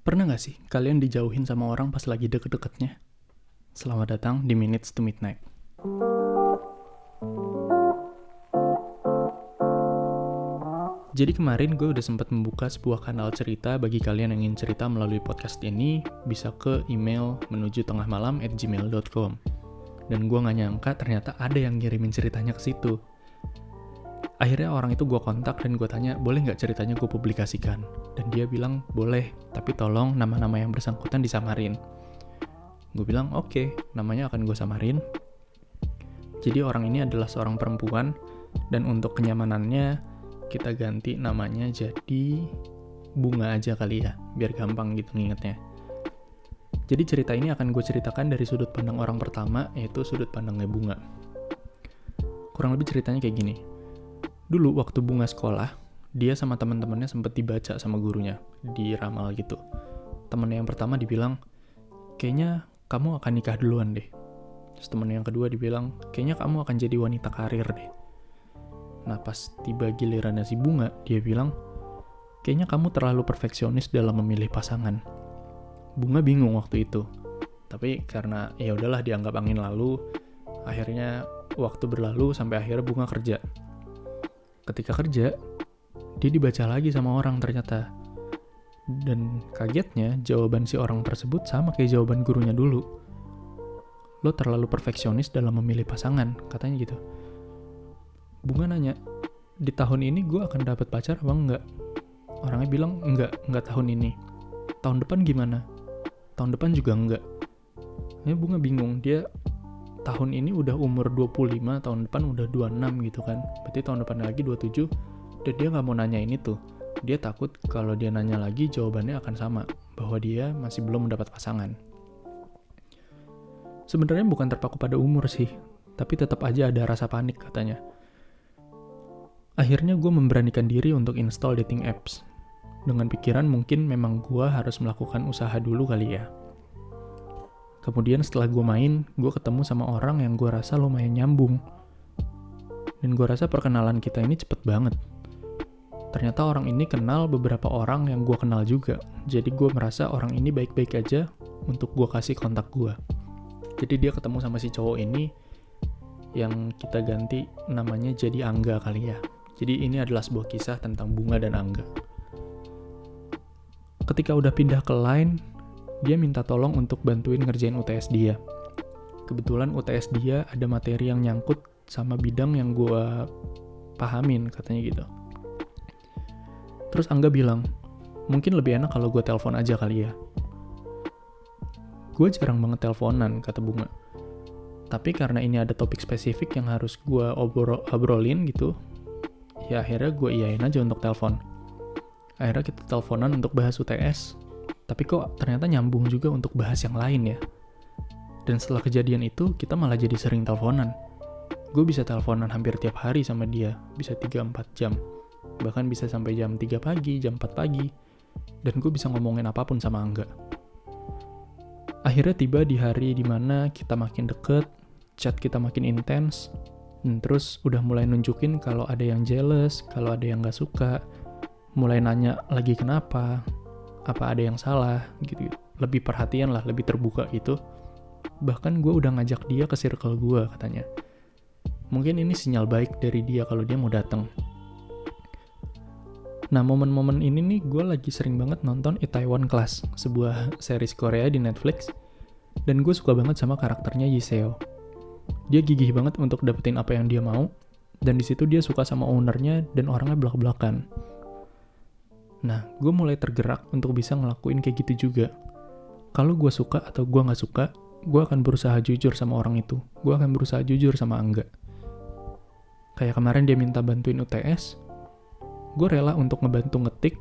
Pernah gak sih kalian dijauhin sama orang pas lagi deket-deketnya? Selamat datang di Minutes to Midnight. Jadi kemarin gue udah sempat membuka sebuah kanal cerita bagi kalian yang ingin cerita melalui podcast ini bisa ke email menuju tengah malam at gmail.com dan gue gak nyangka ternyata ada yang ngirimin ceritanya ke situ. Akhirnya orang itu gue kontak dan gue tanya boleh nggak ceritanya gue publikasikan dan dia bilang boleh tapi tolong nama-nama yang bersangkutan disamarin. Gue bilang oke okay, namanya akan gue samarin. Jadi orang ini adalah seorang perempuan dan untuk kenyamanannya kita ganti namanya jadi bunga aja kali ya, biar gampang gitu ngingetnya. Jadi cerita ini akan gue ceritakan dari sudut pandang orang pertama, yaitu sudut pandangnya bunga. Kurang lebih ceritanya kayak gini. Dulu waktu bunga sekolah, dia sama teman-temannya sempat dibaca sama gurunya, di ramal gitu. Temennya yang pertama dibilang, kayaknya kamu akan nikah duluan deh. Terus temen yang kedua dibilang, kayaknya kamu akan jadi wanita karir deh. Nah pas tiba gilirannya si Bunga, dia bilang, kayaknya kamu terlalu perfeksionis dalam memilih pasangan. Bunga bingung waktu itu. Tapi karena ya udahlah dianggap angin lalu, akhirnya waktu berlalu sampai akhirnya Bunga kerja. Ketika kerja, dia dibaca lagi sama orang ternyata. Dan kagetnya, jawaban si orang tersebut sama kayak jawaban gurunya dulu. Lo terlalu perfeksionis dalam memilih pasangan, katanya gitu. Bunga nanya di tahun ini gue akan dapat pacar apa enggak? Orangnya bilang enggak enggak tahun ini. Tahun depan gimana? Tahun depan juga enggak. Ya bunga bingung. Dia tahun ini udah umur 25 tahun depan udah 26 gitu kan. Berarti tahun depan lagi 27 dan dia nggak mau nanya ini tuh. Dia takut kalau dia nanya lagi jawabannya akan sama bahwa dia masih belum mendapat pasangan. Sebenarnya bukan terpaku pada umur sih tapi tetap aja ada rasa panik katanya. Akhirnya gue memberanikan diri untuk install dating apps. Dengan pikiran mungkin memang gue harus melakukan usaha dulu kali ya. Kemudian setelah gue main, gue ketemu sama orang yang gue rasa lumayan nyambung. Dan gue rasa perkenalan kita ini cepet banget. Ternyata orang ini kenal beberapa orang yang gue kenal juga. Jadi gue merasa orang ini baik-baik aja untuk gue kasih kontak gue. Jadi dia ketemu sama si cowok ini yang kita ganti namanya jadi Angga kali ya. Jadi ini adalah sebuah kisah tentang Bunga dan Angga. Ketika udah pindah ke Line, dia minta tolong untuk bantuin ngerjain UTS dia. Kebetulan UTS dia ada materi yang nyangkut sama bidang yang gue pahamin, katanya gitu. Terus Angga bilang, mungkin lebih enak kalau gue telepon aja kali ya. Gue jarang banget teleponan, kata Bunga. Tapi karena ini ada topik spesifik yang harus gue obrolin gitu, ya akhirnya gue iyain aja untuk telepon akhirnya kita teleponan untuk bahas UTS tapi kok ternyata nyambung juga untuk bahas yang lain ya? Dan setelah kejadian itu kita malah jadi sering teleponan. Gue bisa teleponan hampir tiap hari sama dia bisa 3-4 jam. Bahkan bisa sampai jam 3 pagi, jam 4 pagi. Dan gue bisa ngomongin apa pun sama Angga. Akhirnya tiba di hari di mana kita makin deket chat kita makin intens dan terus udah mulai nunjukin kalau ada yang jealous, kalau ada yang gak suka, mulai nanya lagi kenapa, apa ada yang salah, gitu. Lebih perhatian lah, lebih terbuka gitu. Bahkan gue udah ngajak dia ke circle gue katanya. Mungkin ini sinyal baik dari dia kalau dia mau datang. Nah, momen-momen ini nih gue lagi sering banget nonton Itaewon Class, sebuah series Korea di Netflix. Dan gue suka banget sama karakternya Yiseo dia gigih banget untuk dapetin apa yang dia mau dan di situ dia suka sama ownernya dan orangnya belak-belakan. Nah, gue mulai tergerak untuk bisa ngelakuin kayak gitu juga. Kalau gue suka atau gue nggak suka, gue akan berusaha jujur sama orang itu. Gue akan berusaha jujur sama Angga. Kayak kemarin dia minta bantuin UTS, gue rela untuk ngebantu ngetik,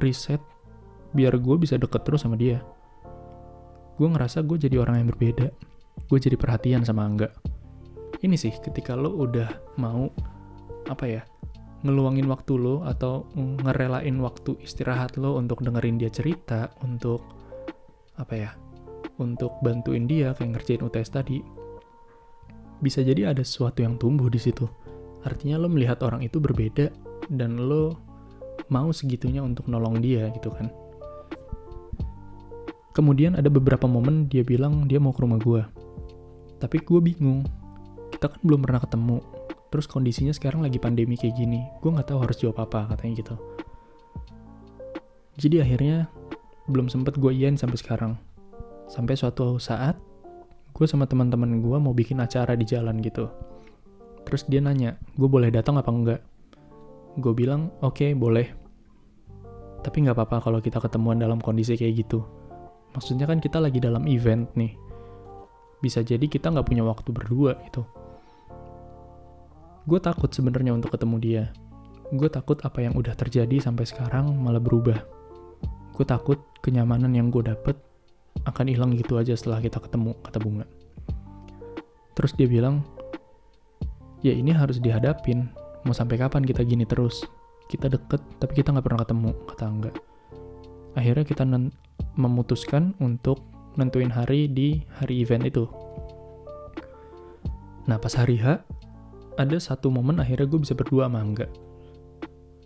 riset, biar gue bisa deket terus sama dia. Gue ngerasa gue jadi orang yang berbeda. Gue jadi perhatian sama Angga ini sih ketika lo udah mau apa ya ngeluangin waktu lo atau ngerelain waktu istirahat lo untuk dengerin dia cerita untuk apa ya untuk bantuin dia kayak ngerjain UTS tadi bisa jadi ada sesuatu yang tumbuh di situ artinya lo melihat orang itu berbeda dan lo mau segitunya untuk nolong dia gitu kan Kemudian ada beberapa momen dia bilang dia mau ke rumah gue. Tapi gue bingung. Kita kan belum pernah ketemu. Terus kondisinya sekarang lagi pandemi kayak gini. Gue nggak tahu harus jawab apa katanya gitu. Jadi akhirnya belum sempet gue iyain sampai sekarang. Sampai suatu saat gue sama teman-teman gue mau bikin acara di jalan gitu. Terus dia nanya, gue boleh datang apa enggak? Gue bilang, oke okay, boleh. Tapi nggak apa-apa kalau kita ketemuan dalam kondisi kayak gitu Maksudnya kan kita lagi dalam event nih. Bisa jadi kita nggak punya waktu berdua itu. Gue takut sebenarnya untuk ketemu dia. Gue takut apa yang udah terjadi sampai sekarang malah berubah. Gue takut kenyamanan yang gue dapet akan hilang gitu aja setelah kita ketemu, kata Bunga. Terus dia bilang, ya ini harus dihadapin. Mau sampai kapan kita gini terus? Kita deket, tapi kita nggak pernah ketemu, kata Angga. Akhirnya kita memutuskan untuk nentuin hari di hari event itu. Nah, pas hari H, ada satu momen akhirnya gue bisa berdua sama Angga.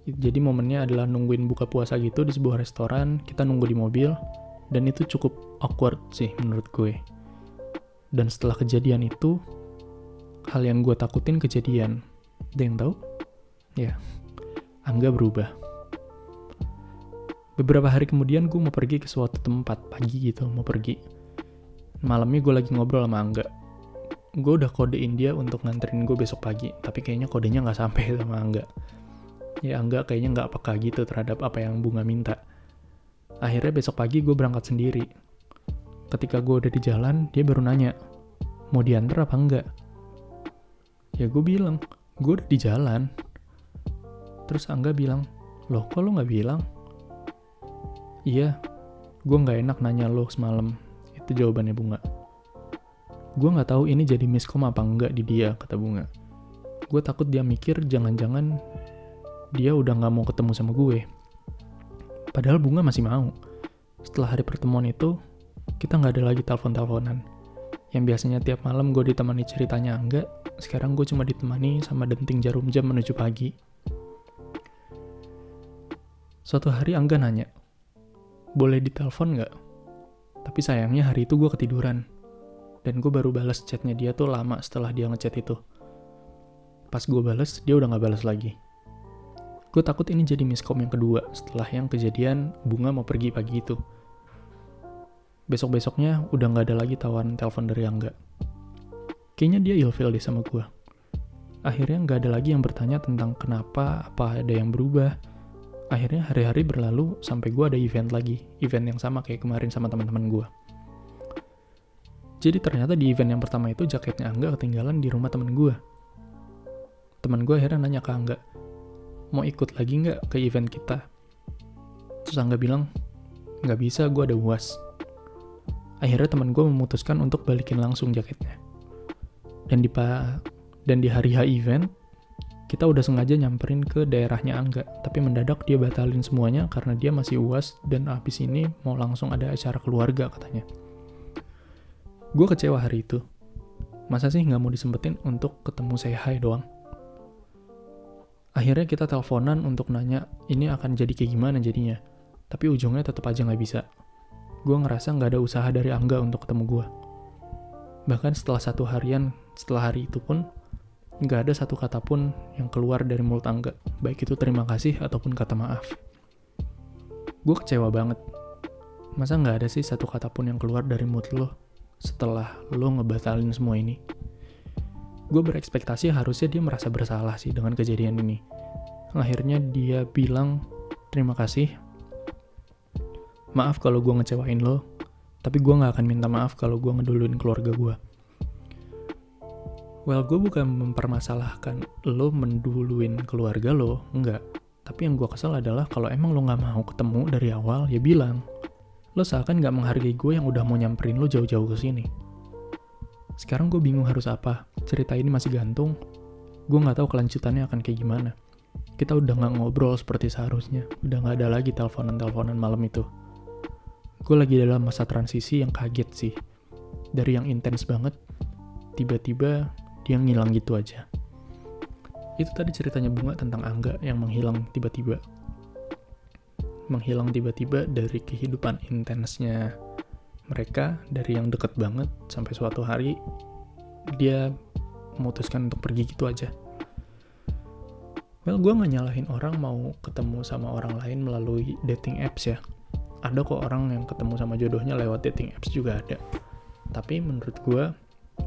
Jadi momennya adalah nungguin buka puasa gitu di sebuah restoran, kita nunggu di mobil, dan itu cukup awkward sih menurut gue. Dan setelah kejadian itu, hal yang gue takutin kejadian. Ada yang tahu? Ya, Angga berubah. Beberapa hari kemudian gue mau pergi ke suatu tempat pagi gitu, mau pergi. Malamnya gue lagi ngobrol sama Angga. Gue udah kodein dia untuk nganterin gue besok pagi, tapi kayaknya kodenya nggak sampai sama Angga. Ya Angga kayaknya nggak peka gitu terhadap apa yang Bunga minta. Akhirnya besok pagi gue berangkat sendiri. Ketika gue udah di jalan, dia baru nanya, mau diantar apa enggak? Ya gue bilang, gue udah di jalan. Terus Angga bilang, loh kok lo nggak bilang? Iya, gue nggak enak nanya lo semalam. Itu jawabannya Bunga. Gue nggak tahu ini jadi miskom apa enggak di dia, kata Bunga. Gue takut dia mikir jangan-jangan dia udah nggak mau ketemu sama gue. Padahal Bunga masih mau. Setelah hari pertemuan itu, kita nggak ada lagi telepon-teleponan. Yang biasanya tiap malam gue ditemani ceritanya enggak, sekarang gue cuma ditemani sama denting jarum jam menuju pagi. Suatu hari Angga nanya, boleh ditelepon nggak? Tapi sayangnya hari itu gue ketiduran. Dan gue baru balas chatnya dia tuh lama setelah dia ngechat itu. Pas gue balas, dia udah nggak balas lagi. Gue takut ini jadi miskom yang kedua setelah yang kejadian bunga mau pergi pagi itu. Besok-besoknya udah nggak ada lagi tawaran telepon dari Angga. Kayaknya dia ilfil deh sama gue. Akhirnya nggak ada lagi yang bertanya tentang kenapa, apa ada yang berubah, akhirnya hari-hari berlalu sampai gue ada event lagi event yang sama kayak kemarin sama teman-teman gue jadi ternyata di event yang pertama itu jaketnya Angga ketinggalan di rumah temen gue teman gue akhirnya nanya ke Angga mau ikut lagi nggak ke event kita? Terus Angga bilang nggak bisa gue ada uas. Akhirnya teman gue memutuskan untuk balikin langsung jaketnya. Dan di pa dan di hari H event kita udah sengaja nyamperin ke daerahnya Angga, tapi mendadak dia batalin semuanya karena dia masih uas dan abis ini mau langsung ada acara keluarga katanya. Gue kecewa hari itu. Masa sih nggak mau disempetin untuk ketemu saya hai doang? Akhirnya kita teleponan untuk nanya ini akan jadi kayak gimana jadinya. Tapi ujungnya tetap aja nggak bisa. Gue ngerasa nggak ada usaha dari Angga untuk ketemu gue. Bahkan setelah satu harian, setelah hari itu pun, nggak ada satu kata pun yang keluar dari mulut Angga, baik itu terima kasih ataupun kata maaf. Gue kecewa banget. Masa nggak ada sih satu kata pun yang keluar dari mulut lo setelah lo ngebatalin semua ini? Gue berekspektasi harusnya dia merasa bersalah sih dengan kejadian ini. Akhirnya dia bilang, terima kasih. Maaf kalau gue ngecewain lo, tapi gue gak akan minta maaf kalau gue ngeduluin keluarga gue. Well, gue bukan mempermasalahkan lo menduluin keluarga lo, enggak. Tapi yang gue kesel adalah kalau emang lo gak mau ketemu dari awal, ya bilang. Lo seakan gak menghargai gue yang udah mau nyamperin lo jauh-jauh ke sini. Sekarang gue bingung harus apa. Cerita ini masih gantung. Gue gak tahu kelanjutannya akan kayak gimana. Kita udah gak ngobrol seperti seharusnya. Udah gak ada lagi teleponan-teleponan malam itu. Gue lagi dalam masa transisi yang kaget sih. Dari yang intens banget, tiba-tiba dia ngilang gitu aja. Itu tadi ceritanya Bunga tentang Angga yang menghilang tiba-tiba. Menghilang tiba-tiba dari kehidupan intensnya mereka dari yang deket banget sampai suatu hari dia memutuskan untuk pergi gitu aja. Well, gue gak nyalahin orang mau ketemu sama orang lain melalui dating apps ya. Ada kok orang yang ketemu sama jodohnya lewat dating apps juga ada. Tapi menurut gue,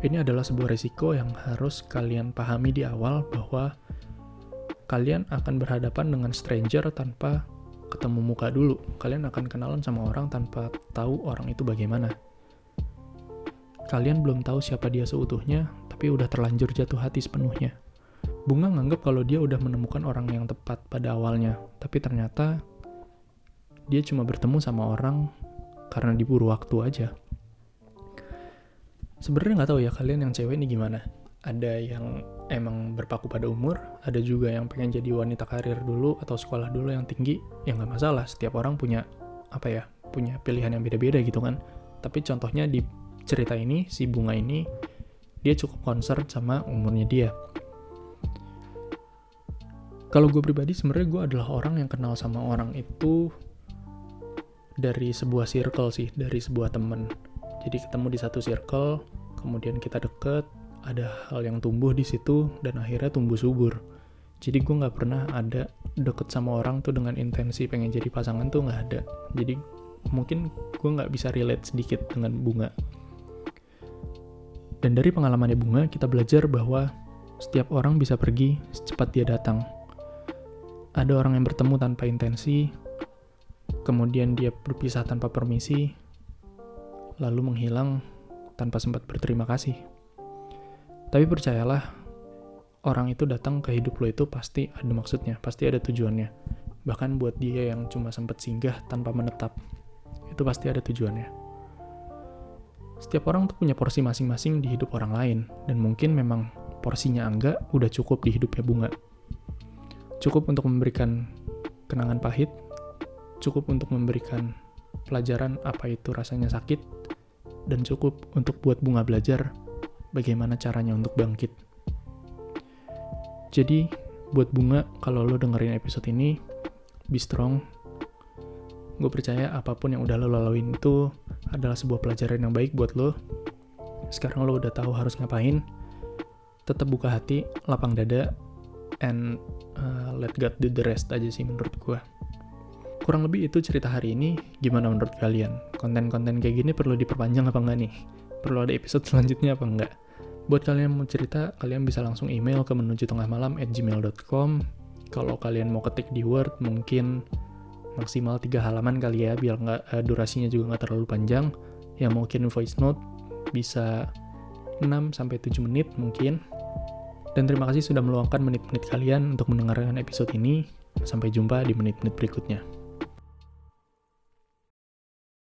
ini adalah sebuah resiko yang harus kalian pahami di awal bahwa kalian akan berhadapan dengan stranger tanpa ketemu muka dulu. Kalian akan kenalan sama orang tanpa tahu orang itu bagaimana. Kalian belum tahu siapa dia seutuhnya, tapi udah terlanjur jatuh hati sepenuhnya. Bunga nganggap kalau dia udah menemukan orang yang tepat pada awalnya, tapi ternyata dia cuma bertemu sama orang karena diburu waktu aja. Sebenarnya nggak tahu ya kalian yang cewek ini gimana. Ada yang emang berpaku pada umur, ada juga yang pengen jadi wanita karir dulu atau sekolah dulu yang tinggi, ya nggak masalah. Setiap orang punya apa ya, punya pilihan yang beda-beda gitu kan. Tapi contohnya di cerita ini, si bunga ini dia cukup concern sama umurnya dia. Kalau gue pribadi sebenarnya gue adalah orang yang kenal sama orang itu dari sebuah circle sih, dari sebuah temen. Jadi ketemu di satu circle, kemudian kita deket, ada hal yang tumbuh di situ, dan akhirnya tumbuh subur. Jadi gue nggak pernah ada deket sama orang tuh dengan intensi pengen jadi pasangan tuh nggak ada. Jadi mungkin gue nggak bisa relate sedikit dengan bunga. Dan dari pengalamannya Bunga, kita belajar bahwa setiap orang bisa pergi secepat dia datang. Ada orang yang bertemu tanpa intensi, kemudian dia berpisah tanpa permisi, lalu menghilang tanpa sempat berterima kasih. Tapi percayalah, orang itu datang ke hidup lo itu pasti ada maksudnya, pasti ada tujuannya. Bahkan buat dia yang cuma sempat singgah tanpa menetap, itu pasti ada tujuannya. Setiap orang tuh punya porsi masing-masing di hidup orang lain, dan mungkin memang porsinya Angga udah cukup di hidupnya Bunga. Cukup untuk memberikan kenangan pahit, cukup untuk memberikan pelajaran apa itu rasanya sakit, dan cukup untuk buat Bunga belajar bagaimana caranya untuk bangkit. Jadi, buat Bunga, kalau lo dengerin episode ini, be strong. Gue percaya apa pun yang udah lo laluin itu adalah sebuah pelajaran yang baik buat lo. Sekarang lo udah tahu harus ngapain. Tetap buka hati, lapang dada, and uh, let God do the rest aja sih menurut gue. Kurang lebih itu cerita hari ini. Gimana menurut kalian? Konten-konten kayak gini perlu diperpanjang apa enggak nih? Perlu ada episode selanjutnya apa enggak? Buat kalian yang mau cerita, kalian bisa langsung email ke menuju tengah malam at gmail.com. Kalau kalian mau ketik di Word, mungkin maksimal tiga halaman kali ya biar nggak uh, durasinya juga nggak terlalu panjang. Ya mungkin voice note bisa 6 sampai 7 menit mungkin. Dan terima kasih sudah meluangkan menit-menit kalian untuk mendengarkan episode ini. Sampai jumpa di menit-menit berikutnya